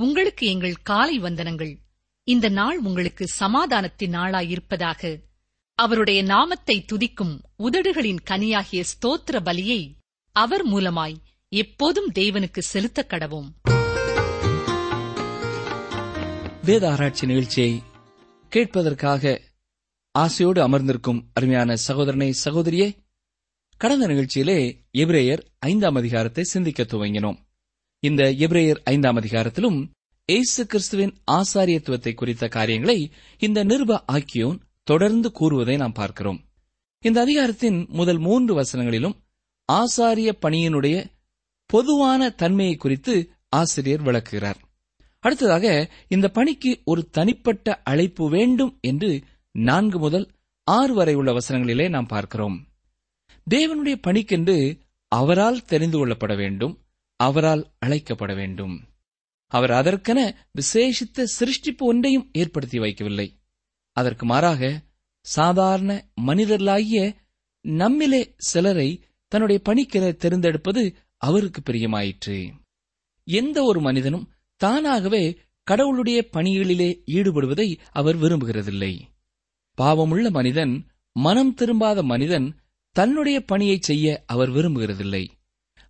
உங்களுக்கு எங்கள் காலை வந்தனங்கள். இந்த நாள் உங்களுக்கு சமாதானத்தின் நாளாயிருப்பதாக. அவருடைய நாமத்தை துதிக்கும் உதடுகளின் கனியாகிய ஸ்தோத்திர பலியை அவர் மூலமாய் எப்போதும் தேவனுக்கு செலுத்தக் கடவோம். வேத ஆராய்ச்சி நிகழ்ச்சியை கேட்பதற்காக ஆசையோடு அமர்ந்திருக்கும் அருமையான சகோதரனை சகோதரியே கடந்த நிகழ்ச்சியிலே எபிரேயர் ஐந்தாம் அதிகாரத்தை சிந்திக்க துவங்கினோம். இந்த எபிரேயர் ஐந்தாம் அதிகாரத்திலும் ஏசு கிறிஸ்துவின் ஆசாரியத்துவத்தை குறித்த காரியங்களை இந்த நிருப ஆக்கியோன் தொடர்ந்து கூறுவதை நாம் பார்க்கிறோம். இந்த அதிகாரத்தின் முதல் மூன்று வசனங்களிலும் ஆசாரிய பணியினுடைய பொதுவான தன்மையை குறித்து ஆசிரியர் விளக்குகிறார். அடுத்ததாக இந்த பணிக்கு ஒரு தனிப்பட்ட அழைப்பு வேண்டும் என்று நான்கு முதல் ஆறு வரை உள்ள வசனங்களிலே நாம் பார்க்கிறோம். தேவனுடைய பணிக்கென்று அவரால் தெரிந்து கொள்ளப்பட வேண்டும். அவரால் அழைக்கப்பட வேண்டும். அவர் அதற்கென விசேஷித்த சிருஷ்டிப்பு ஒன்றையும் ஏற்படுத்தி வைக்கவில்லை. அதற்கு மாறாக சாதாரண மனிதர்களாகிய நம்மிலே சிலரை தன்னுடைய பணிக்கிற தேர்ந்தெடுப்பது அவருக்கு பிரியமாயிற்று. எந்த ஒரு மனிதனும் தானாகவே கடவுளுடைய பணிகளிலே ஈடுபடுவதை அவர் விரும்புகிறதில்லை. பாவமுள்ள மனிதன் மனம் திரும்பாத மனிதன் தன்னுடைய பணியை செய்ய அவர் விரும்புகிறதில்லை.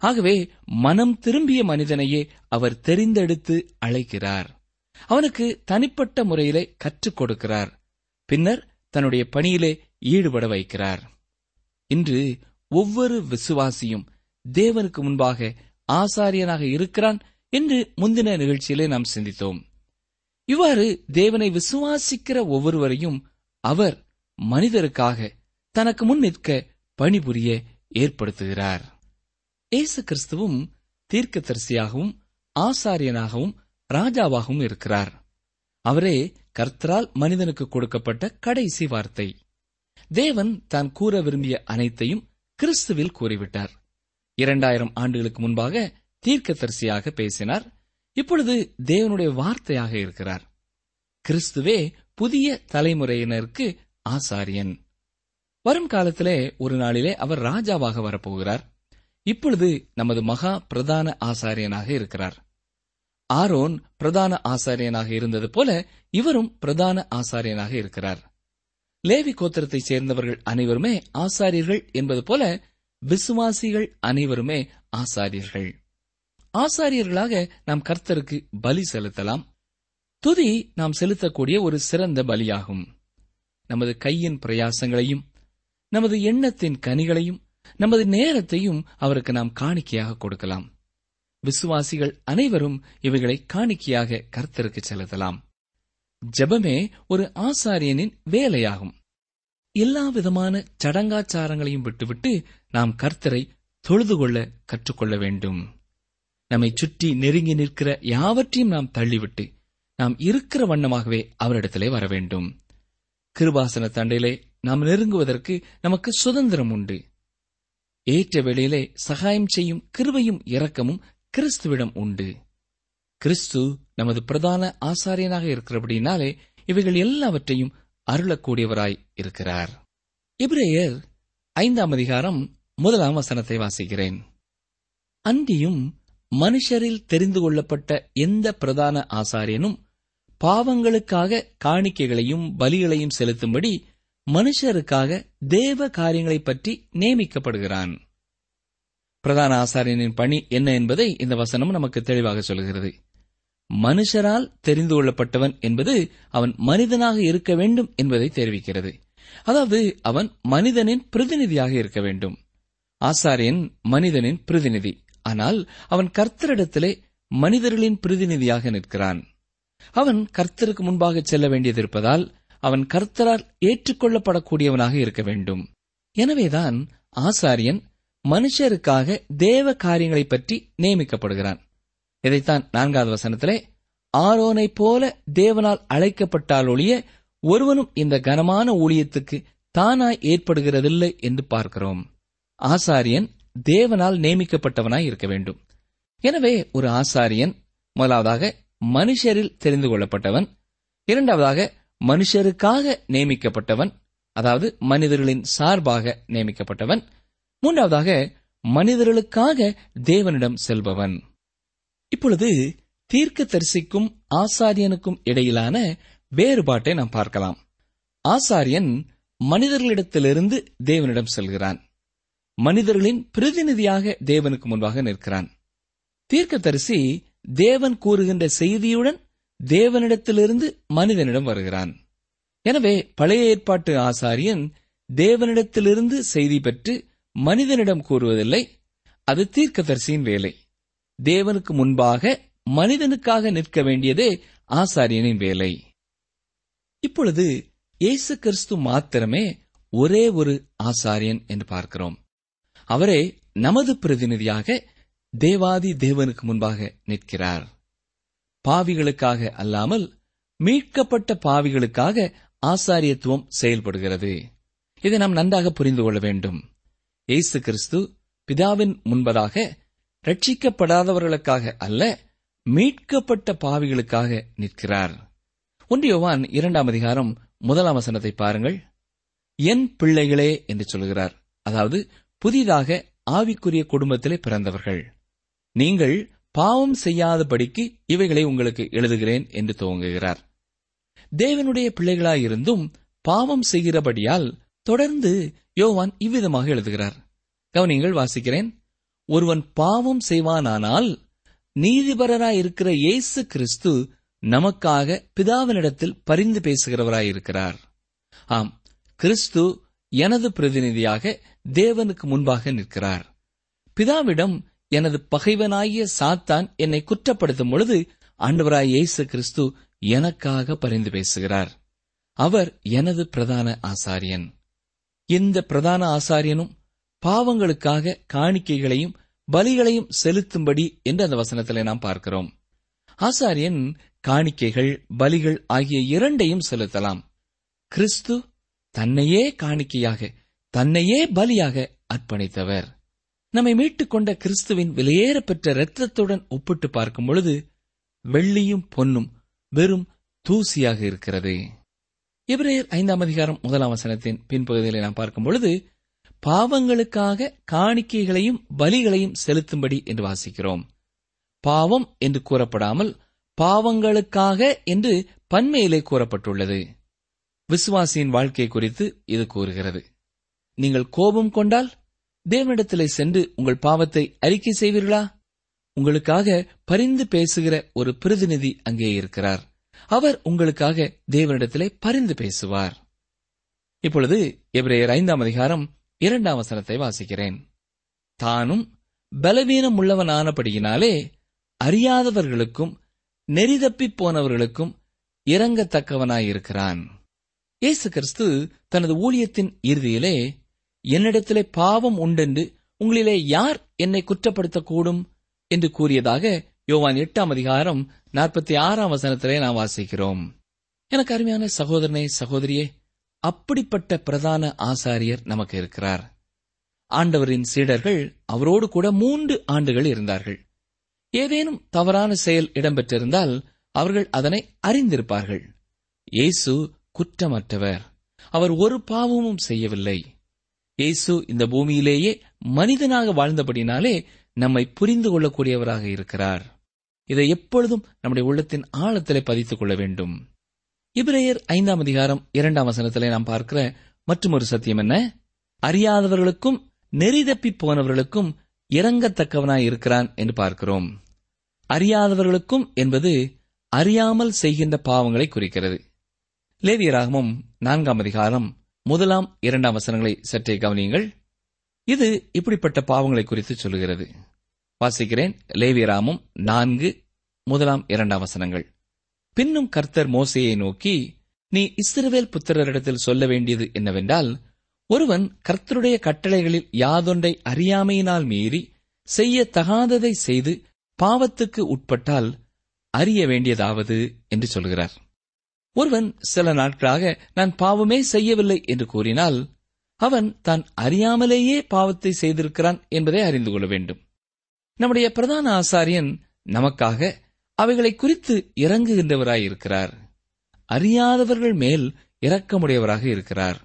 ஆகவே மனம் திரும்பிய மனிதனையே அவர் தெரிந்தெடுத்து அழைக்கிறார். அவனுக்கு தனிப்பட்ட முறையிலே கற்றுக் கொடுக்கிறார். பின்னர் தன்னுடைய பணியிலே ஈடுபட வைக்கிறார். இன்று ஒவ்வொரு விசுவாசியும் தேவனுக்கு முன்பாக ஆசாரியனாக இருக்கிறான் என்று முந்தின நிகழ்ச்சியிலே நாம் சிந்தித்தோம். இவ்வாறு தேவனை விசுவாசிக்கிற ஒவ்வொருவரையும் அவர் மனிதருக்காக தனக்கு முன் நிற்க பணிபுரிய ஏற்படுத்துகிறார். இயேசு கிறிஸ்துவும் தீர்க்கதரிசியாகவும் ஆசாரியனாகவும் ராஜாவாகவும் இருக்கிறார். அவரே கர்த்தரால் மனிதனுக்கு கொடுக்கப்பட்ட கடைசி வார்த்தை. தேவன் தான் கூற விரும்பிய அனைத்தையும் கிறிஸ்துவில் கூறிவிட்டார். இரண்டாயிரம் ஆண்டுகளுக்கு முன்பாக தீர்க்கதரிசியாக பேசினார். இப்பொழுது தேவனுடைய வார்த்தையாக இருக்கிறார். கிறிஸ்துவே புதிய தலைமுறையினருக்கு ஆசாரியன். வரும் காலத்திலே ஒரு நாளிலே அவர் ராஜாவாக வரப்போகிறார். இப்பொழுது நமது மகா பிரதான ஆசாரியனாக இருக்கிறார். ஆரோன் பிரதான ஆசாரியனாக இருந்தது போல இவரும் பிரதான ஆசாரியனாக இருக்கிறார். லேவி கோத்திரத்தைச் சேர்ந்தவர்கள் அனைவருமே ஆசாரியர்கள் என்பது போல விசுவாசிகள் அனைவருமே ஆசாரியர்கள். ஆசாரியர்களாக நாம் கர்த்தருக்கு பலி செலுத்தலாம். துதி நாம் செலுத்தக்கூடிய ஒரு சிறந்த பலியாகும். நமது கையின் பிரயாசங்களையும் நமது எண்ணத்தின் கனிகளையும் நமது நேரத்தையும் அவருக்கு நாம் காணிக்கையாக கொடுக்கலாம். விசுவாசிகள் அனைவரும் இவைகளை காணிக்கையாக கர்த்தருக்கு செலுத்தலாம். ஜெபமே ஒரு ஆசாரியனின் வேலையாகும். எல்லா விதமான சடங்காச்சாரங்களையும் விட்டுவிட்டு நாம் கர்த்தரை தொழுது கொள்ள கற்றுக்கொள்ள வேண்டும். நம்மை சுற்றி நெருங்கி நிற்கிற யாவற்றையும் நாம் தள்ளிவிட்டு நாம் இருக்கிற வண்ணமாகவே அவரிடத்திலே வர வேண்டும் கிருபாசன தண்டையிலே நாம் நெருங்குவதற்கு நமக்கு சுதந்திரம் உண்டு. ஏற்ற வேளையிலே சகாயம் செய்யும் கிருபையும் இரக்கமும் கிறிஸ்துவிடம் உண்டு. கிறிஸ்து நமது பிரதான ஆசாரியனாக இருக்கிறபடினாலே இவைகள் எல்லாவற்றையும் அருளக்கூடியவராய் இருக்கிறார். இப்ரேயர் ஐந்தாம் அதிகாரம் முதலாம் வசனத்தை வாசிக்கிறேன். அன்றியும் மனுஷரில் தெரிந்து கொள்ளப்பட்ட எந்த பிரதான ஆசாரியனும் பாவங்களுக்காக காணிக்கைகளையும் பலிகளையும் செலுத்தும்படி மனுஷருக்காக தேவ காரியங்களைப் பற்றி நியமிக்கப்படுகிறான். பிரதான ஆசாரியனின் பணி என்ன என்பதை இந்த வசனம் நமக்கு தெளிவாக சொல்கிறது. மனுஷரால் தெரிந்து கொள்ளப்பட்டவன் என்பது அவன் மனிதனாக இருக்க வேண்டும் என்பதை தெரிவிக்கிறது. அதாவது அவன் மனிதனின் பிரதிநிதியாக இருக்க வேண்டும். ஆசாரியன் மனிதனின் பிரதிநிதி. ஆனால் அவன் கர்த்தரிடத்திலே மனிதர்களின் பிரதிநிதியாக நிற்கிறான். அவன் கர்த்தருக்கு முன்பாக செல்ல வேண்டியதிருப்பதால் அவன் கர்த்தரால் ஏற்றுக்கொள்ளப்படக்கூடியவனாக இருக்க வேண்டும். எனவேதான் ஆசாரியன் மனுஷருக்காக தேவ காரியங்களைப் பற்றி நியமிக்கப்படுகிறான். இதைத்தான் நான்காவது வசனத்திலே ஆரோனைப் போல தேவனால் அழைக்கப்பட்டால் ஒழிய ஒருவனும் இந்த கனமான ஊழியத்துக்கு தானாய் ஏற்படுகிறதில்லை என்று பார்க்கிறோம். ஆசாரியன் தேவனால் நியமிக்கப்பட்டவனாய் இருக்க வேண்டும். எனவே ஒரு ஆசாரியன் முதலாவதாக மனுஷரில் தெரிந்து கொள்ளப்பட்டவன் இரண்டாவதாக மனுஷருக்காக நியமிக்கப்பட்டவன் அதாவது மனிதர்களின் சார்பாக நியமிக்கப்பட்டவன். மூன்றாவதாக மனிதர்களுக்காக தேவனிடம் செல்பவன். இப்பொழுது தீர்க்கதரிசிக்கும் ஆசாரியனுக்கும் இடையிலான வேறுபாட்டை நாம் பார்க்கலாம். ஆசாரியன் மனிதர்களிடத்திலிருந்து தேவனிடம் செல்கிறான். மனிதர்களின் பிரதிநிதியாக தேவனுக்கு முன்பாக நிற்கிறான். தீர்க்கதரிசி தேவன் கூறுகின்ற செய்தியுடன் தேவனிடத்திலிருந்து மனிதனிடம் வருகிறான். எனவே பழைய ஏற்பாட்டு ஆசாரியன் தேவனிடத்திலிருந்து செய்தி பெற்று மனிதனிடம் கூறுவதில்லை. அது தீர்க்கதரிசியின் வேலை. தேவனுக்கு முன்பாக மனிதனுக்காக நிற்க வேண்டியதே ஆசாரியனின் வேலை. இப்பொழுது இயேசு கிறிஸ்து மாத்திரமே ஒரே ஒரு ஆசாரியன் என்று பார்க்கிறோம். அவரே நமது பிரதிநிதியாக தேவாதி தேவனுக்கு முன்பாக நிற்கிறார். பாவிகளுக்காக அல்லாமல் மீட்கப்பட்ட பாவிகளுக்காக ஆசாரியத்துவம் செயல்படுகிறது. இதை நாம் நன்றாக புரிந்து கொள்ள வேண்டும். இயேசு கிறிஸ்து பிதாவின் முன்பதாக ரட்சிக்கப்படாதவர்களுக்காக அல்ல மீட்கப்பட்ட பாவிகளுக்காக நிற்கிறார். ஒன்றியவான் இரண்டாம் அதிகாரம் முதலாம் வசனத்தை பாருங்கள். என் பிள்ளைகளே என்று சொல்கிறார். அதாவது புதிதாக ஆவிக்குரிய குடும்பத்திலே பிறந்தவர்கள். நீங்கள் பாவம் செய்யாதபடிக்கு இவைகளை உங்களுக்கு எழுதுகிறேன் என்று துவங்குகிறார். தேவனுடைய பிள்ளைகளாயிருந்தும் பாவம் செய்கிறபடியால் தொடர்ந்து யோவான் இவ்விதமாக எழுதுகிறார். கவனிங்கள் வாசிக்கிறேன். ஒருவன் பாவம் செய்வானானால் நீதிபரராயிருக்கிற இயேசு கிறிஸ்து நமக்காக பிதாவினிடத்தில் பரிந்து பேசுகிறவராயிருக்கிறார். ஆம் கிறிஸ்து எனது பிரதிநிதியாக தேவனுக்கு முன்பாக நிற்கிறார். பிதாவிடம் எனது பகைவனாகிய சாத்தான் என்னை குற்றப்படுத்தும் பொழுது ஆண்டவராய் இயேசு கிறிஸ்து எனக்காக பரிந்து பேசுகிறார். அவர் எனது பிரதான ஆசாரியன். இந்த பிரதான ஆசாரியனும் பாவங்களுக்காக காணிக்கைகளையும் பலிகளையும் செலுத்தும்படி என்று அந்த வசனத்திலே நாம் பார்க்கிறோம். ஆசாரியன் காணிக்கைகள் பலிகள் ஆகிய இரண்டையும் செலுத்தலாம். கிறிஸ்து தன்னையே காணிக்கையாக தன்னையே பலியாக அர்ப்பணித்தவர். நம்மை மீட்டுக் கொண்ட கிறிஸ்துவின் விலையேறப்பெற்ற இரத்தத்துடன் ஒப்பிட்டு பார்க்கும் பொழுது வெள்ளியும் பொன்னும் வெறும் தூசியாக இருக்கிறது. இவரையர் ஐந்தாம் அதிகாரம் முதலாம் வசனத்தின் பின்பகுதியில் நாம் பார்க்கும் பொழுது பாவங்களுக்காக காணிக்கைகளையும் பலிகளையும் செலுத்தும்படி என்று வாசிக்கிறோம். பாவம் என்று கூறப்படாமல் பாவங்களுக்காக என்று பன்மையிலே கூறப்பட்டுள்ளது. விசுவாசியின் வாழ்க்கை குறித்து இது கூறுகிறது. நீங்கள் கோபம் கொண்டால் தேவனிடத்திலே சென்று உங்கள் பாவத்தை அறிக்கை செய்வீர்களா? உங்களுக்காக பரிந்து பேசுகிற ஒரு பிரதிநிதி அங்கே இருக்கிறார். அவர் உங்களுக்காக தேவனிடத்திலே பரிந்து பேசுவார். இப்பொழுது எபிரேயர் ஐந்தாம் அதிகாரம் இரண்டாம் வசனத்தை வாசிக்கிறேன். தானும் பலவீனம் உள்ளவனானபடியினாலே அறியாதவர்களுக்கும் நெறிதப்பிப் போனவர்களுக்கும் இறங்கத்தக்கவனாயிருக்கிறான் இயேசு கிறிஸ்து தனது ஊழியத்தின் இறுதியிலே என்னிடத்திலே பாவம் உண்டென்று உங்களிலே யார் என்னை குற்றப்படுத்தக்கூடும்? என்று கூறியதாக யோவான் எட்டாம் அதிகாரம் நாற்பத்தி ஆறாம் வசனத்திலே நாம் வாசிக்கிறோம். எனக்கு அருமையான சகோதரனே சகோதரியே அப்படிப்பட்ட பிரதான ஆசாரியர் நமக்கு இருக்கிறார். ஆண்டவரின் சீடர்கள் அவரோடு கூட மூன்று ஆண்டுகள் இருந்தார்கள். ஏதேனும் தவறான செயல் இடம்பெற்றிருந்தால் அவர்கள் அதனை அறிந்திருப்பார்கள். இயேசு குற்றமற்றவர். அவர் ஒரு பாவமும் செய்யவில்லை. இயேசு இந்த பூமியிலேயே மனிதனாக வாழ்ந்தபடினாலே நம்மை புரிந்து கொள்ளக்கூடியவராக இருக்கிறார். இதை எப்பொழுதும் நம்முடைய உள்ளத்தின் ஆழத்திலே பதித்துக் கொள்ள வேண்டும். இப்ரேயர் ஐந்தாம் அதிகாரம் இரண்டாம் வசனத்திலே நாம் பார்க்கிற மற்றொரு சத்தியம் என்ன? அறியாதவர்களுக்கும் நெறிதப்பி போனவர்களுக்கும் இறங்கத்தக்கவனாய் இருக்கிறான் என்று பார்க்கிறோம். அறியாதவர்களுக்கும் என்பது அறியாமல் செய்கின்ற பாவங்களை குறிக்கிறது. லேவியராகமும் நான்காம் அதிகாரம் முதலாம் இரண்டாம் வசனங்களை சற்றே கவனியுங்கள். இது இப்படிப்பட்ட பாவங்களை குறித்து சொல்லுகிறது. வாசிக்கிறேன். லேவியராமும் நான்கு முதலாம் இரண்டாம் வசனங்கள். பின்னும் கர்த்தர் மோசையை நோக்கி நீ இஸ்ரவேல் புத்திரரிடத்தில் சொல்ல வேண்டியது என்னவென்றால் ஒருவன் கர்த்தருடைய கட்டளைகளில் யாதொன்றை அறியாமையினால் மீறி செய்ய தகாததை செய்து பாவத்துக்கு உட்பட்டால் அறிய வேண்டியதாவது என்று சொல்கிறார். ஒருவன் சில நாட்களாக நான் பாவமே செய்யவில்லை என்று கூறினால் அவன் தான் அறியாமலேயே பாவத்தை செய்திருக்கிறான் என்பதை அறிந்து கொள்ள வேண்டும். நம்முடைய பிரதான ஆசாரியன் நமக்காக அவைகளை குறித்து இறங்குகின்றவராயிருக்கிறார். அறியாதவர்கள் மேல் இரக்கமுடையவராக இருக்கிறார்.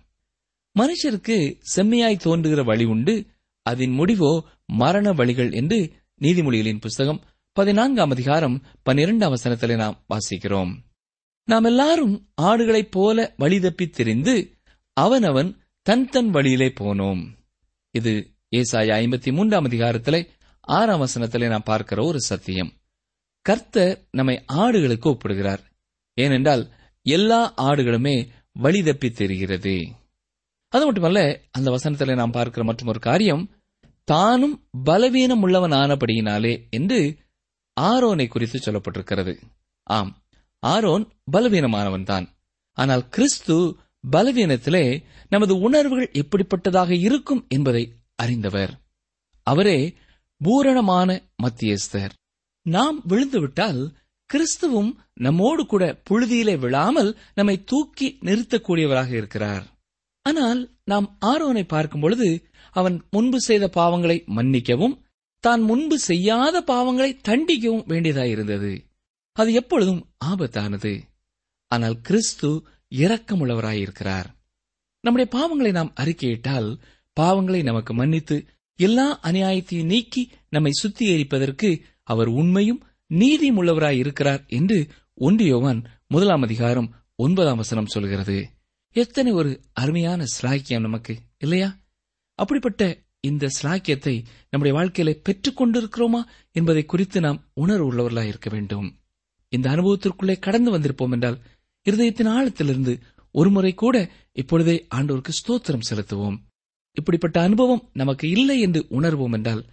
மனுஷருக்கு செம்மையாய் தோன்றுகிற வழி உண்டு. அதன் முடிவோ மரண வழிகள் என்று நீதிமொழிகளின் புஸ்தகம் பதினான்காம் அதிகாரம் பன்னிரண்டாம் வசனத்திலே நாம் வாசிக்கிறோம். நாம் எல்லாரும் ஆடுகளைப் போல வழி தப்பித் திரிந்து அவனவன் தன் தன் வழியிலே போனோம். இது ஏசாய ஐம்பத்தி மூன்றாம் அதிகாரத்திலே ஆறாம் வசனத்திலே நாம் பார்க்கிற ஒரு சத்தியம். கர்த்தர் நம்மை ஆடுகளுக்கு ஒப்பிடுகிறார். ஏனென்றால் எல்லா ஆடுகளுமே வழி தப்பி தெரிகிறது. அது மட்டுமல்ல அந்த வசனத்திலே நாம் பார்க்கிற மற்றும் ஒரு காரியம் தானும் பலவீனம் உள்ளவன் ஆனபடியினாலே என்று ஆரோனை குறித்து சொல்லப்பட்டிருக்கிறது. ஆம் ஆரோன் பலவீனமானவன் தான் ஆனால் கிறிஸ்து பலவீனத்திலே நமது உணர்வுகள் எப்படிப்பட்டதாக இருக்கும் என்பதை அறிந்தவர். அவரே பூரணமான மத்தியஸ்தர். நாம் விழுந்துவிட்டால் கிறிஸ்துவும் நம்மோடு கூட புழுதியிலே விழாமல் நம்மை தூக்கி நிறுத்தக்கூடியவராக இருக்கிறார். ஆனால் நாம் ஆரோனை பார்க்கும் பொழுது அவன் முன்பு செய்த பாவங்களை மன்னிக்கவும் தான் முன்பு செய்யாத பாவங்களை தண்டிக்கவும் வேண்டியதாயிருந்தது. அது எப்பொழுதும் ஆபத்தானது. ஆனால் கிறிஸ்து இரக்கமுள்ளவராயிருக்கிறார். நம்முடைய பாவங்களை நாம் அறிக்கையிட்டால் பாவங்களை நமக்கு மன்னித்து எல்லா அநியாயத்தையும் நீக்கி நம்மை சுத்திகரிப்பதற்கு அவர் உண்மையும் நீதியும் உள்ளவராயிருக்கிறார் என்று ஒன்றியோவான் முதலாம் அதிகாரம் ஒன்பதாம் வசனம் சொல்கிறது. எத்தனை ஒரு அருமையான ஸ்லாக்கியம் நமக்கு இல்லையா? அப்படிப்பட்ட இந்த ஸ்லாக்கியத்தை நம்முடைய வாழ்க்கையில பெற்றுக் கொண்டிருக்கிறோமா என்பதை குறித்து நாம் உணர்வு உள்ளவர்களாய் இருக்க வேண்டும். இந்த அனுபவத்திற்குள்ளே கடந்து வந்திருப்போம் என்றால் இருதயத்தின் ஆழத்திலிருந்து ஒருமுறை கூட இப்பொழுதே ஆண்டோருக்கு ஸ்தோத்திரம் செலுத்துவோம். இப்படிப்பட்ட அனுபவம் நமக்கு இல்லை என்று உணர்வோம் என்றால்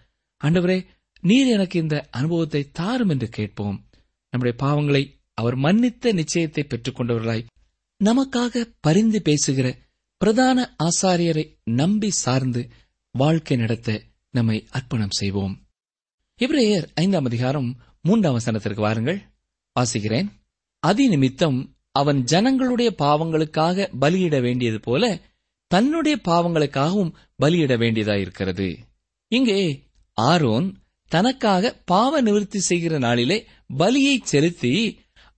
ஆண்டவரே நீர் எனக்கு இந்த அனுபவத்தை தாரும் என்று கேட்போம். நம்முடைய பாவங்களை அவர் மன்னித்த நிச்சயத்தை பெற்றுக் கொண்டவர்களாய் நமக்காக பரிந்து பேசுகிற பிரதான ஆசாரியரை நம்பி சார்ந்து வாழ்க்கை நடத்த நம்மை அர்ப்பணம் செய்வோம். இப்ரேயர் ஐந்தாம் அதிகாரம் மூன்றாம் வசனத்திற்கு வாருங்கள். வாசிக்கிறேன் அதிநிமித்தம் அவன் ஜனங்களுடைய பாவங்களுக்காக பலியிட வேண்டியது போல தன்னுடைய பாவங்களுக்காகவும் பலியிட வேண்டியதாயிருக்கிறது. இங்கே ஆரோன் தனக்காக பாவ நிவர்த்தி செய்கிற நாளிலே பலியை செலுத்தி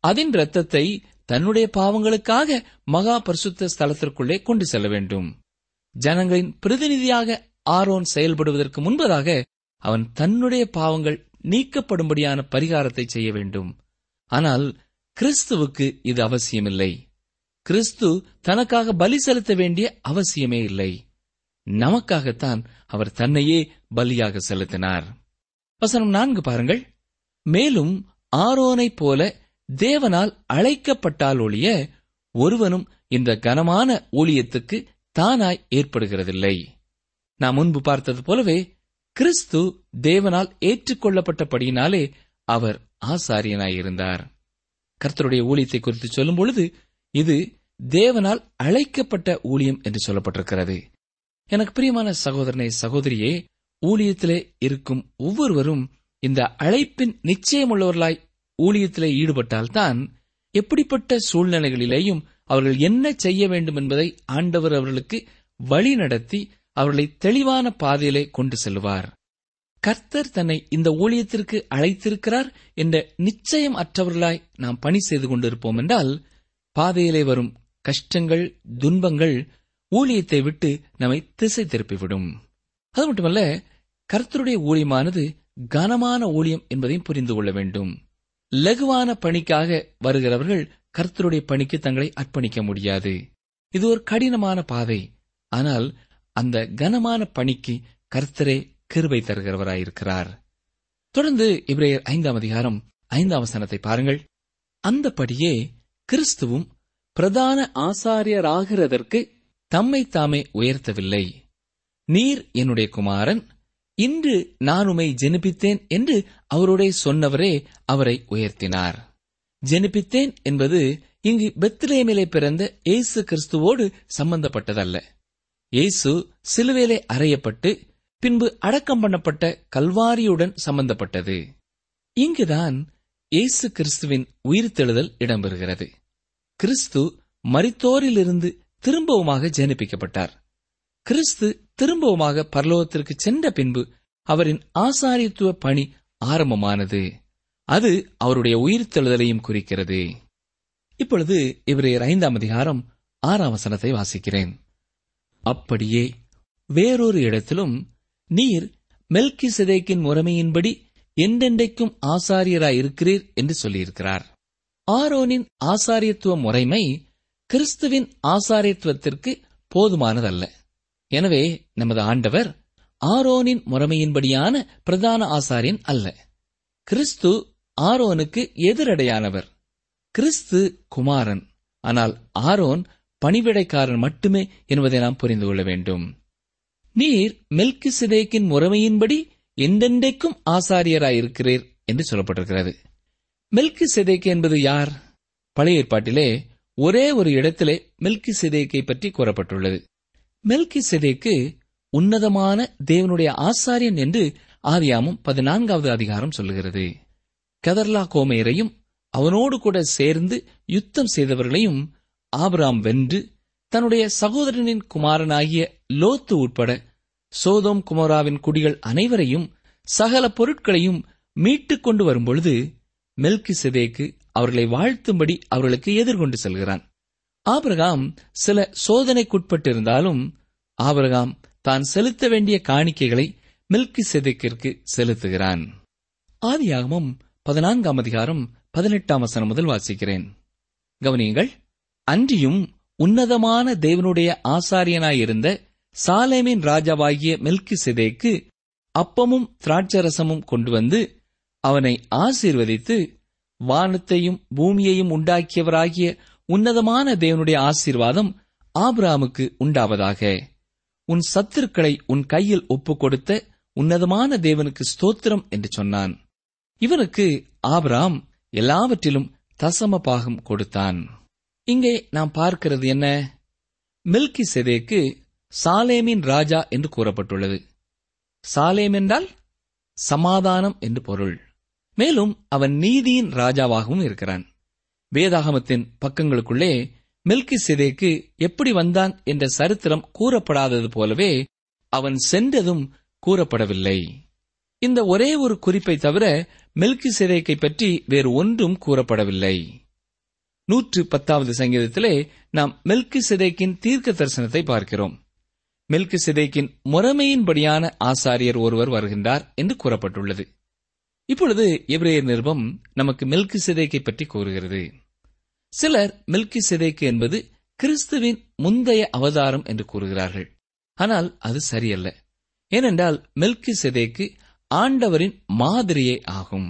அதன் இரத்தத்தை தன்னுடைய பாவங்களுக்காக மகா பரிசுத்த ஸ்தலத்திற்குள்ளே கொண்டு செல்ல வேண்டும். ஜனங்களின் பிரதிநிதியாக ஆரோன் செயல்படுவதற்கு முன்பதாக அவன் தன்னுடைய பாவங்கள் நீக்கப்படும்படியான பரிகாரத்தை செய்ய வேண்டும். ஆனால் கிறிஸ்துவுக்கு இது அவசியமில்லை. கிறிஸ்து தனக்காக பலி செலுத்த வேண்டிய அவசியமே இல்லை. நமக்காகத்தான் அவர் தன்னையே பலியாக செலுத்தினார். வசனம் நான்கு பாருங்கள். மேலும் ஆரோனைப் போல தேவனால் அழைக்கப்பட்டால் ஒழிய ஒருவனும் இந்த கனமான ஊழியத்துக்கு தானாய் ஏற்படுகிறதில்லை. நாம் முன்பு பார்த்தது போலவே கிறிஸ்து தேவனால் ஏற்றுக்கொள்ளப்பட்டபடியினாலே அவர் ஆசாரியனாயிருந்தார் கர்த்தருடைய ஊழியத்தை குறித்து சொல்லும் பொழுது இது தேவனால் அழைக்கப்பட்ட ஊழியம் என்று சொல்லப்பட்டிருக்கிறது. எனக்கு பிரியமான சகோதரனை சகோதரியே ஊழியத்திலே இருக்கும் ஒவ்வொருவரும் இந்த அழைப்பின் நிச்சயமுள்ளவர்களாய் ஊழியத்திலே ஈடுபட்டால்தான் எப்படிப்பட்ட சூழ்நிலைகளிலேயும் அவர்கள் என்ன செய்ய வேண்டும் என்பதை ஆண்டவர் அவர்களுக்கு வழி நடத்தி அவர்களை தெளிவான பாதையிலே கொண்டு செல்வார் கர்த்தர் தன்னை இந்த ஊழியத்திற்கு அழைத்திருக்கிறார் என்ற நிச்சயம் அற்றவர்களாய் நாம் பணி செய்து கொண்டிருப்போம் என்றால் பாதையிலே வரும் கஷ்டங்கள் துன்பங்கள் ஊழியத்தை விட்டு நம்மை திசை திருப்பிவிடும். அது மட்டுமல்ல கர்த்தருடைய ஊழியமானது கனமான ஊழியம் என்பதையும் புரிந்து கொள்ள வேண்டும். லகுவான பணிக்காக வருகிறவர்கள் கர்த்தருடைய பணிக்கு தங்களை அர்ப்பணிக்க முடியாது. இது ஒரு கடினமான பாதை. ஆனால் அந்த கனமான பணிக்கு கர்த்தரே கிருபை தருகிறவராயிருக்கிறார். தொடர்ந்து இப்ரேயர் ஐந்தாம் அதிகாரம் ஐந்தாம் வசனத்தை பாருங்கள். அந்தபடியே கிறிஸ்துவும் பிரதான ஆசாரியராகிறதற்கு தம்மை தாமே உயர்த்தவில்லை. நீர் என்னுடைய குமாரன் இன்று நான் உமை ஜெனிப்பித்தேன் என்று அவருடைய சொன்னவரே அவரை உயர்த்தினார். ஜெனிப்பித்தேன் என்பது இங்கு பெத்லேமிலே பிறந்த இயேசு கிறிஸ்துவோடு சம்பந்தப்பட்டதல்ல. இயேசு சிலுவேலே அறையப்பட்டு பின்பு அடக்கம் பண்ணப்பட்ட கல்வாரியுடன் சம்பந்தப்பட்டது. இங்குதான் இயேசு கிறிஸ்துவின் உயிர்த்தெழுதல் இடம்பெறுகிறது. கிறிஸ்து மரித்தோரிலிருந்து திரும்பவுமாக ஜெனிப்பிக்கப்பட்டார். கிறிஸ்து திரும்பவுமாக பரலோகத்திற்கு சென்ற பின்பு அவரின் ஆசாரியத்துவ பணி ஆரம்பமானது. அது அவருடைய உயிர்த்தெழுதலையும் குறிக்கிறது. இப்பொழுது இவரையர் ஐந்தாம் அதிகாரம் ஆறாம் வசனத்தை வாசிக்கிறேன். அப்படியே வேறொரு இடத்திலும் நீர் மெல்கி சிதைக்கின் முறைமையின்படி என்றென்றைக்கும் ஆசாரியராயிருக்கிறீர் என்று சொல்லியிருக்கிறார். ஆரோனின் ஆசாரியத்துவ முறைமை கிறிஸ்துவின் ஆசாரியத்துவத்திற்கு போதுமானதல்ல. எனவே நமது ஆண்டவர் ஆரோனின் முறைமையின்படியான பிரதான ஆசாரியன் அல்ல. கிறிஸ்து ஆரோனுக்கு எதிரடையானவர். கிறிஸ்து குமாரன். ஆனால் ஆரோன் பணிவிடைக்காரன் மட்டுமே என்பதை நாம் புரிந்து கொள்ள வேண்டும். நீர் மெல்கி சிதேக்கின் முறைமையின்படி எந்தெண்டைக்கும் ஆசாரியராயிருக்கிறீர் என்று சொல்லப்பட்டிருக்கிறது. மெல்கி சிதேக்கு என்பது யார்? பழைய ஏற்பாட்டிலே ஒரே ஒரு இடத்திலே மெல்கி சிதேக்கை பற்றி கூறப்பட்டுள்ளது. மெல்கி சிதேக்கு உன்னதமான தேவனுடைய ஆசாரியன் என்று ஆதியாமும் பதினான்காவது அதிகாரம் சொல்லுகிறது. கதர்லா கோமேரையும் அவனோடு கூட சேர்ந்து யுத்தம் செய்தவர்களையும் ஆபராம் வென்று தன்னுடைய சகோதரனின் குமாரனாகிய லோத்து உட்பட சோதோம் குமராவின் குடிகள் அனைவரையும் சகல பொருட்களையும் மீட்டுக் கொண்டு வரும்பொழுது மெல்கி சிதேக்கு அவர்களை வாழ்த்தும்படி அவர்களுக்கு எதிர்கொண்டு செல்கிறான். ஆபிரகாம் சில சோதனைக்குட்பட்டிருந்தாலும் ஆபிரகாம் தான் செலுத்த வேண்டிய காணிக்கைகளை மில்கி செதுக்கிற்கு செலுத்துகிறான். ஆதியாகமும் பதினான்காம் அதிகாரம் பதினெட்டாம் வசனம் முதல் வாசிக்கிறேன். கவனியுங்கள் அன்றியும் உன்னதமான தேவனுடைய ஆசாரியனாயிருந்த சாலேமின் ராஜாவாகிய மெல்கி சிதேக்கு அப்பமும் திராட்சரசமும் கொண்டு வந்து அவனை ஆசீர்வதித்து வானத்தையும் பூமியையும் உண்டாக்கியவராகிய உன்னதமான தேவனுடைய ஆசீர்வாதம் ஆபிராமுக்கு உண்டாவதாக. உன் சத்துருக்களை உன் கையில் ஒப்புக் கொடுத்த உன்னதமான தேவனுக்கு ஸ்தோத்திரம் என்று சொன்னான். இவனுக்கு ஆபிராம் எல்லாவற்றிலும் தசம பாகம் கொடுத்தான். இங்கே நாம் பார்க்கிறது என்ன? மில்கி செதேக்கு சாலேமின் ராஜா என்று கூறப்பட்டுள்ளது. சாலேம் என்றால் சமாதானம் என்று பொருள். மேலும் அவன் நீதியின் ராஜாவாகவும் இருக்கிறான். வேதாகமத்தின் பக்கங்களுக்குள்ளே மில்கி சிதேக்கு எப்படி வந்தான் என்ற சரித்திரம் கூறப்படாதது போலவே அவன் சென்றதும் கூறப்படவில்லை. இந்த ஒரே ஒரு குறிப்பை தவிர மில்கி சிதேக்கை பற்றி வேறு ஒன்றும் கூறப்படவில்லை. நூற்று பத்தாவது சங்கீதத்திலே நாம் மெல்கு சிதைக்கின் தீர்க்க தரிசனத்தை பார்க்கிறோம். மெல்கு சிதைக்கின் முறைமையின்படியான ஆசாரியர் ஒருவர் வருகின்றார் என்று கூறப்பட்டுள்ளது. இப்பொழுது எபிரேயர் நிருபம் நமக்கு மெல்கு சிதைக்கை பற்றி கூறுகிறது. சிலர் மெல்கி சிதைக்கு என்பது கிறிஸ்துவின் முந்தைய அவதாரம் என்று கூறுகிறார்கள். ஆனால் அது சரியல்ல. ஏனென்றால் மெல்கி சிதைக்கு ஆண்டவரின் மாதிரியே ஆகும்.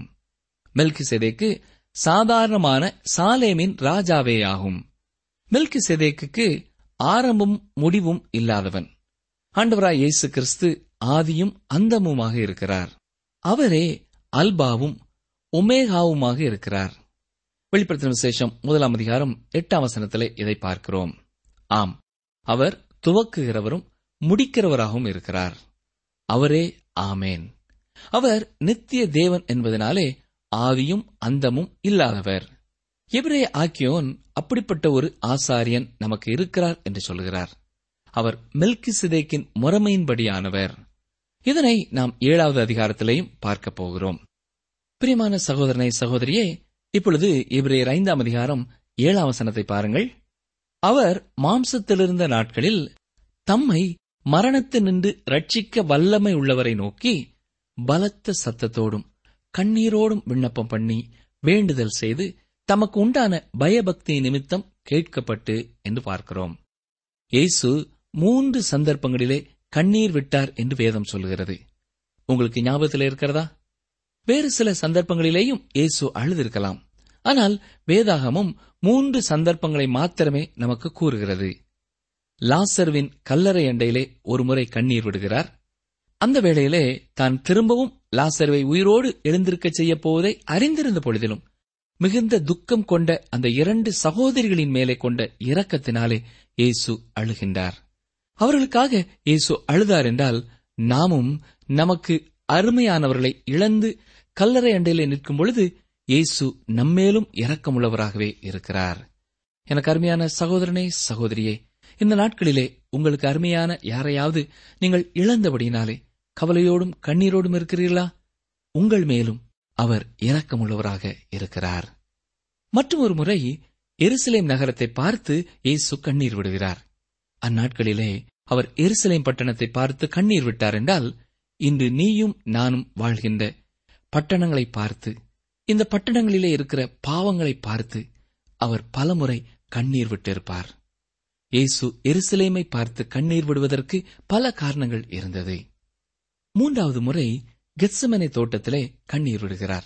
மெல்கி சிதைக்கு சாதாரணமான சாலேமின் ராஜாவேயாகும். மில்கி செதேக்கு ஆரம்பம் முடிவும் இல்லாதவன். ஆண்டவராய் இயேசு கிறிஸ்து ஆதியும் அந்தமுமாக இருக்கிறார். அவரே அல்பாவும் ஒமேகாவுமாக இருக்கிறார். வெளிப்படுத்தின விசேஷம் முதலாம் அதிகாரம் எட்டாம் வசனத்திலே இதை பார்க்கிறோம். ஆம் அவர் துவக்குகிறவரும் முடிக்கிறவராகவும் இருக்கிறார். அவரே ஆமேன். அவர் நித்திய தேவன் என்பதனாலே ஆதியும் அந்தமும் இல்லாதவர். எபிரே ஆக்கியோன் அப்படிப்பட்ட ஒரு ஆசாரியன் நமக்கு இருக்கிறார் என்று சொல்கிறார். அவர் மெல்கி சிதேக்கின் முறைமையின்படியானவர். இதனை நாம் ஏழாவது அதிகாரத்திலேயும் பார்க்கப் போகிறோம். பிரியமான சகோதரனை சகோதரியே இப்பொழுது இவரேர் ஐந்தாம் அதிகாரம் ஏழாம் வசனத்தை பாருங்கள். அவர் மாம்சத்திலிருந்த நாட்களில் தம்மை மரணத்தினின்று ரட்சிக்க வல்லமை உள்ளவரை நோக்கி பலத்த சத்தத்தோடும் கண்ணீரோடும் விண்ணப்பம் பண்ணி வேண்டுதல் செய்து தமக்கு உண்டான பயபக்தி நிமித்தம் கேட்கப்பட்டு என்று பார்க்கிறோம். இயேசு மூன்று சந்தர்ப்பங்களிலே கண்ணீர் விட்டார் என்று வேதம் சொல்கிறது. உங்களுக்கு ஞாபகத்தில் இருக்கிறதா? வேறு சில சந்தர்ப்பங்களிலேயும் இயேசு அழுதிருக்கலாம். ஆனால் வேதாகமும் மூன்று சந்தர்ப்பங்களை மாத்திரமே நமக்கு கூறுகிறது. லாசர்வின் கல்லறை அண்டையிலே ஒருமுறை கண்ணீர் விடுகிறார். அந்த வேளையிலே தான் திரும்பவும் லாசர்வை உயிரோடு எழுந்திருக்கச் செய்யப் போவதை அறிந்திருந்த பொழுதிலும் மிகுந்த துக்கம் கொண்ட அந்த இரண்டு சகோதரிகளின் மேலே கொண்ட இரக்கத்தினாலே இயேசு அழுகின்றார். அவர்களுக்காக இயேசு அழுதார் என்றால் நாமும் நமக்கு அருமையானவர்களை இழந்து கல்லறை அண்டையிலே நிற்கும் பொழுது இயேசு நம்மேலும் இரக்கமுள்ளவராகவே இருக்கிறார். எனக்கு அருமையான சகோதரனே சகோதரியே இந்த நாட்களிலே உங்களுக்கு அருமையான யாரையாவது நீங்கள் இழந்தபடியினாலே கவலையோடும் கண்ணீரோடும் இருக்கிறீர்களா? உங்கள் மேலும் அவர் இரக்கமுள்ளவராக இருக்கிறார். மற்றும் ஒரு முறை எருசலேம் நகரத்தை பார்த்து இயேசு கண்ணீர் விடுகிறார். அந்நாட்களிலே அவர் எருசலேம் பட்டணத்தை பார்த்து கண்ணீர் விட்டார் என்றால் இன்று நீயும் நானும் வாழ்கின்ற பட்டணங்களை பார்த்து இந்த பட்டணங்களிலே இருக்கிற பாவங்களை பார்த்து அவர் பலமுறை கண்ணீர் விட்டிருப்பார். இயேசு எருசலேமை பார்த்து கண்ணீர் விடுவதற்கு பல காரணங்கள் இருந்தது. மூன்றாவது முறை கெத்சமனை தோட்டத்திலே கண்ணீர் விடுகிறார்.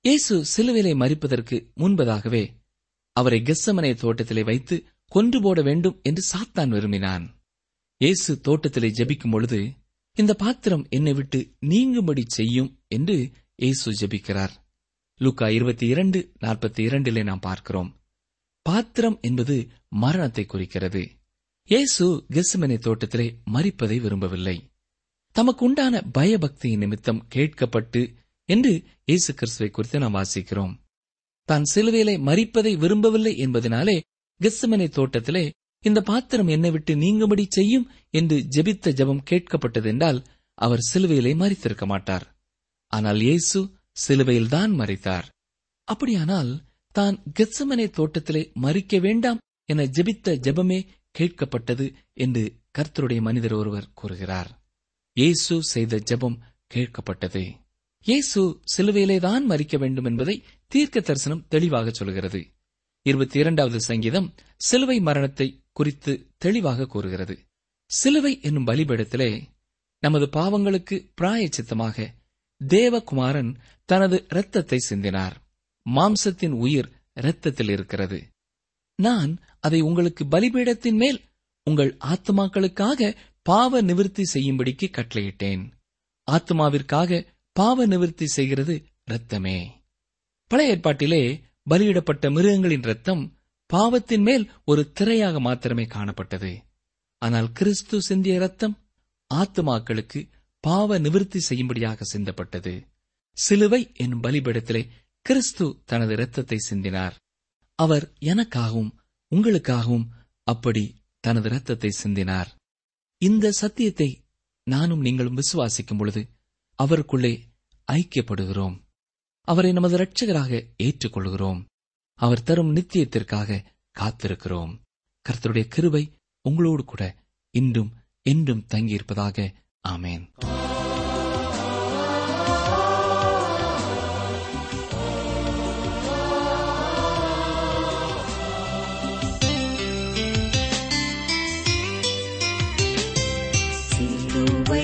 இயேசு சிலுவிலை மறிப்பதற்கு முன்பதாகவே அவரை கெஸ்ஸமனை தோட்டத்திலே வைத்து கொன்று போட வேண்டும் என்று சாத்தான் விரும்பினான். இயேசு தோட்டத்திலே ஜெபிக்கும் பொழுது இந்த பாத்திரம் என்னை விட்டு நீங்கும்படி செய்யும் என்று இயேசு ஜெபிக்கிறார். லூக்கா இருபத்தி இரண்டு நாற்பத்தி இரண்டிலே நாம் பார்க்கிறோம். பாத்திரம் என்பது மரணத்தை குறிக்கிறது. இயேசு கெஸ்மனை தோட்டத்திலே மறிப்பதை விரும்பவில்லை. தமக்கு உண்டான பயபக்தியின் நிமித்தம் கேட்கப்பட்டு என்று இயேசு கிறிஸ்துவை குறித்து நாம் வாசிக்கிறோம். தான் சிலுவையிலே மறிப்பதை விரும்பவில்லை என்பதனாலே கெஸ்மனை தோட்டத்திலே இந்த பாத்திரம் என்னை விட்டு நீங்கும்படி செய்யும் என்று ஜெபித்த ஜெபம் கேட்கப்பட்டது என்றால் அவர் சிலுவையிலே மறித்திருக்க மாட்டார். ஆனால் இயேசு சிலுவையில்தான் மறித்தார் அப்படியானால் தான் கெத்சமனை தோட்டத்திலே மறிக்க வேண்டாம் என ஜெபித்த ஜெபமே கேட்கப்பட்டது என்று கர்த்தருடைய மனிதர் ஒருவர் கூறுகிறார். இயேசு செய்த ஜெபம் கேட்கப்பட்டது. இயேசு சிலுவையிலேதான் மறிக்க வேண்டும் என்பதை தீர்க்க தரிசனம் தெளிவாக சொல்கிறது. இருபத்தி இரண்டாவது சங்கீதம் சிலுவை மரணத்தை குறித்து தெளிவாக கூறுகிறது. சிலுவை என்னும் பலிபடத்திலே நமது பாவங்களுக்கு பிராயச்சித்தமாக தேவகுமாரன் தனது இரத்தத்தை சிந்தினார். மாம்சத்தின் உயிர் இரத்தத்தில் இருக்கிறது. நான் அதை உங்களுக்கு பலிபீடத்தின் மேல் உங்கள் ஆத்மாக்களுக்காக பாவ நிவிர்த்தி செய்யும்படிக்கு கட்டளையிட்டேன். ஆத்மாவிற்காக பாவ நிவிர்த்தி செய்கிறது இரத்தமே. பழைய ஏற்பாட்டிலே பலியிடப்பட்ட மிருகங்களின் இரத்தம் பாவத்தின் மேல் ஒரு திரையாக மாத்திரமே காணப்பட்டது. ஆனால் கிறிஸ்து சிந்திய இரத்தம் ஆத்துமாக்களுக்கு பாவ நிவிர்த்தி செய்யும்படியாக சிந்தப்பட்டது. சிலுவை என் பலிபிடத்திலே கிறிஸ்து தனது இரத்தத்தை சிந்தினார். அவர் எனக்காகவும் உங்களுக்காகவும் அப்படி தனது இரத்தத்தை சிந்தினார். இந்த சத்தியத்தை நானும் நீங்களும் விசுவாசிக்கும் பொழுது அவருக்குள்ளே ஐக்கியப்படுகிறோம். அவரை நமது இரட்சகராக ஏற்றுக்கொள்கிறோம். அவர் தரும் நித்தியத்திற்காக காத்திருக்கிறோம். கர்த்தருடைய கிருபை உங்களோடு கூட இன்றும் என்றும் தங்கியிருப்பதாக. ஆமேன். சிலுவை நாதரேசுவின்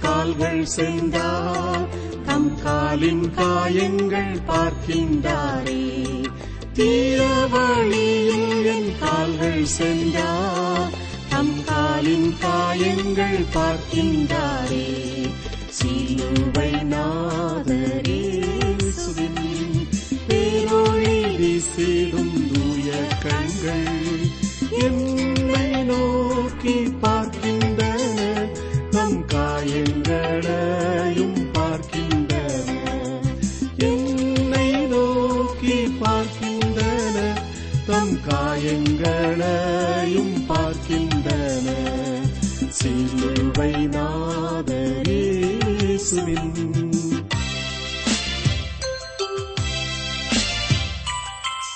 கால்கள் சென்றால் தம் காலின் காயங்கள் பார்க்கின்றாரே. தீர வழியில் என் கால்கள் சென்றார் தம் காலின் காயங்கள் பார்க்கின்றாரே. சிலுவை நாதரேசுவின் பேரொளி வீசிடும் தூய கண்கள். என்னை நோக்கி மரணங்களையும் பார்க்கின்றன. சிலுவை நாதரேசுவின்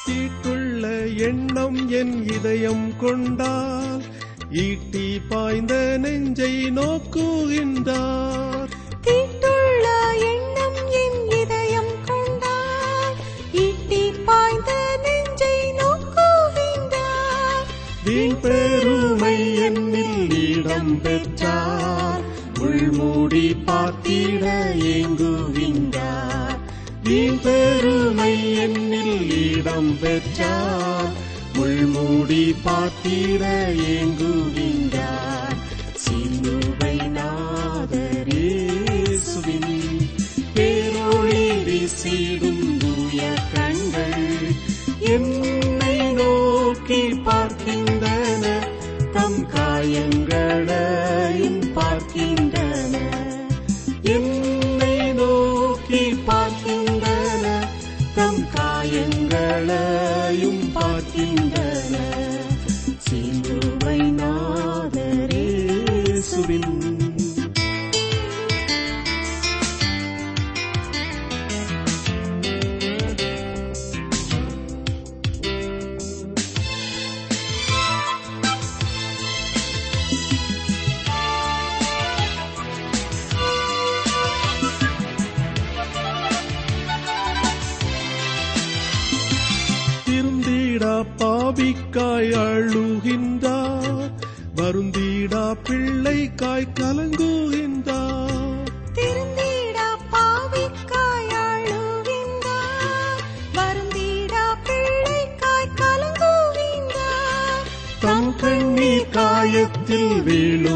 தீட்டுள்ள எண்ணம் என் இதயம் கொண்டால் ஈட்டி பாய்ந்த நெஞ்சை நோக்குகின்றார். இடம் உள்மூடி பார்த்திட ஏங்குவிந்தார் வீண் பெருமை என்னில் இடம் பெற்றார். உள்மூடி பார்த்திட ஏங்குவிந்தார் எங்களையும் பார்க்கின்றன. சிலுவை நாதரே சுவின்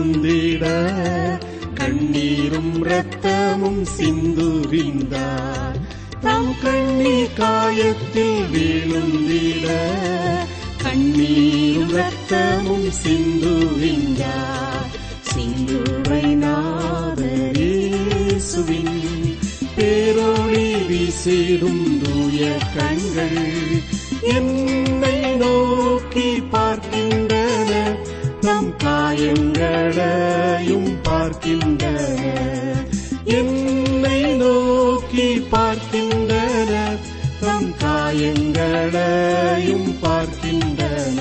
விழுந்திட கண்ணீரும் ரத்தமும் சிந்துவிந்தார் தம் கண்ணீர் காயத்தில் விழுந்திட. கண்ணீரும் ரத்தமும் சிந்துவிந்தார் சிலுவை நாதரேசுவின் பேரொளி வீசிடும் தூய கண்கள். என்னை நோக்கி பார்க்கின்ற நம் காயங்களையும் பார்க்கின்றன என்னை நோக்கி பார்க்கின்றன நம் காயங்களையும் பார்க்கின்றன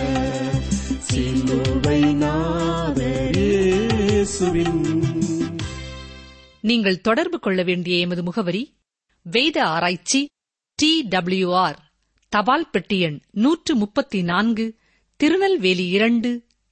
சிலுவை நாதேசுவின் நீங்கள் தொடர்பு கொள்ள வேண்டிய எமது முகவரி வேத ஆராய்ச்சி டி டபிள்யூ ஆர் தபால் பெட்டி எண் நூற்று முப்பத்தி நான்கு திருநெல்வேலி இரண்டு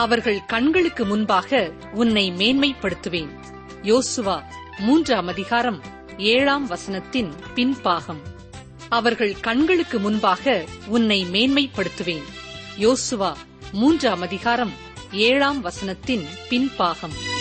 அவர்கள் கண்களுக்கு முன்பாக உன்னை மேன்மைப்படுத்துவேன். யோசுவா மூன்றாம் அதிகாரம் ஏழாம் வசனத்தின் பின்பாகம். அவர்கள் கண்களுக்கு முன்பாக உன்னை மேன்மைப்படுத்துவேன். யோசுவா மூன்றாம் அதிகாரம் ஏழாம் வசனத்தின் பின்பாகம்.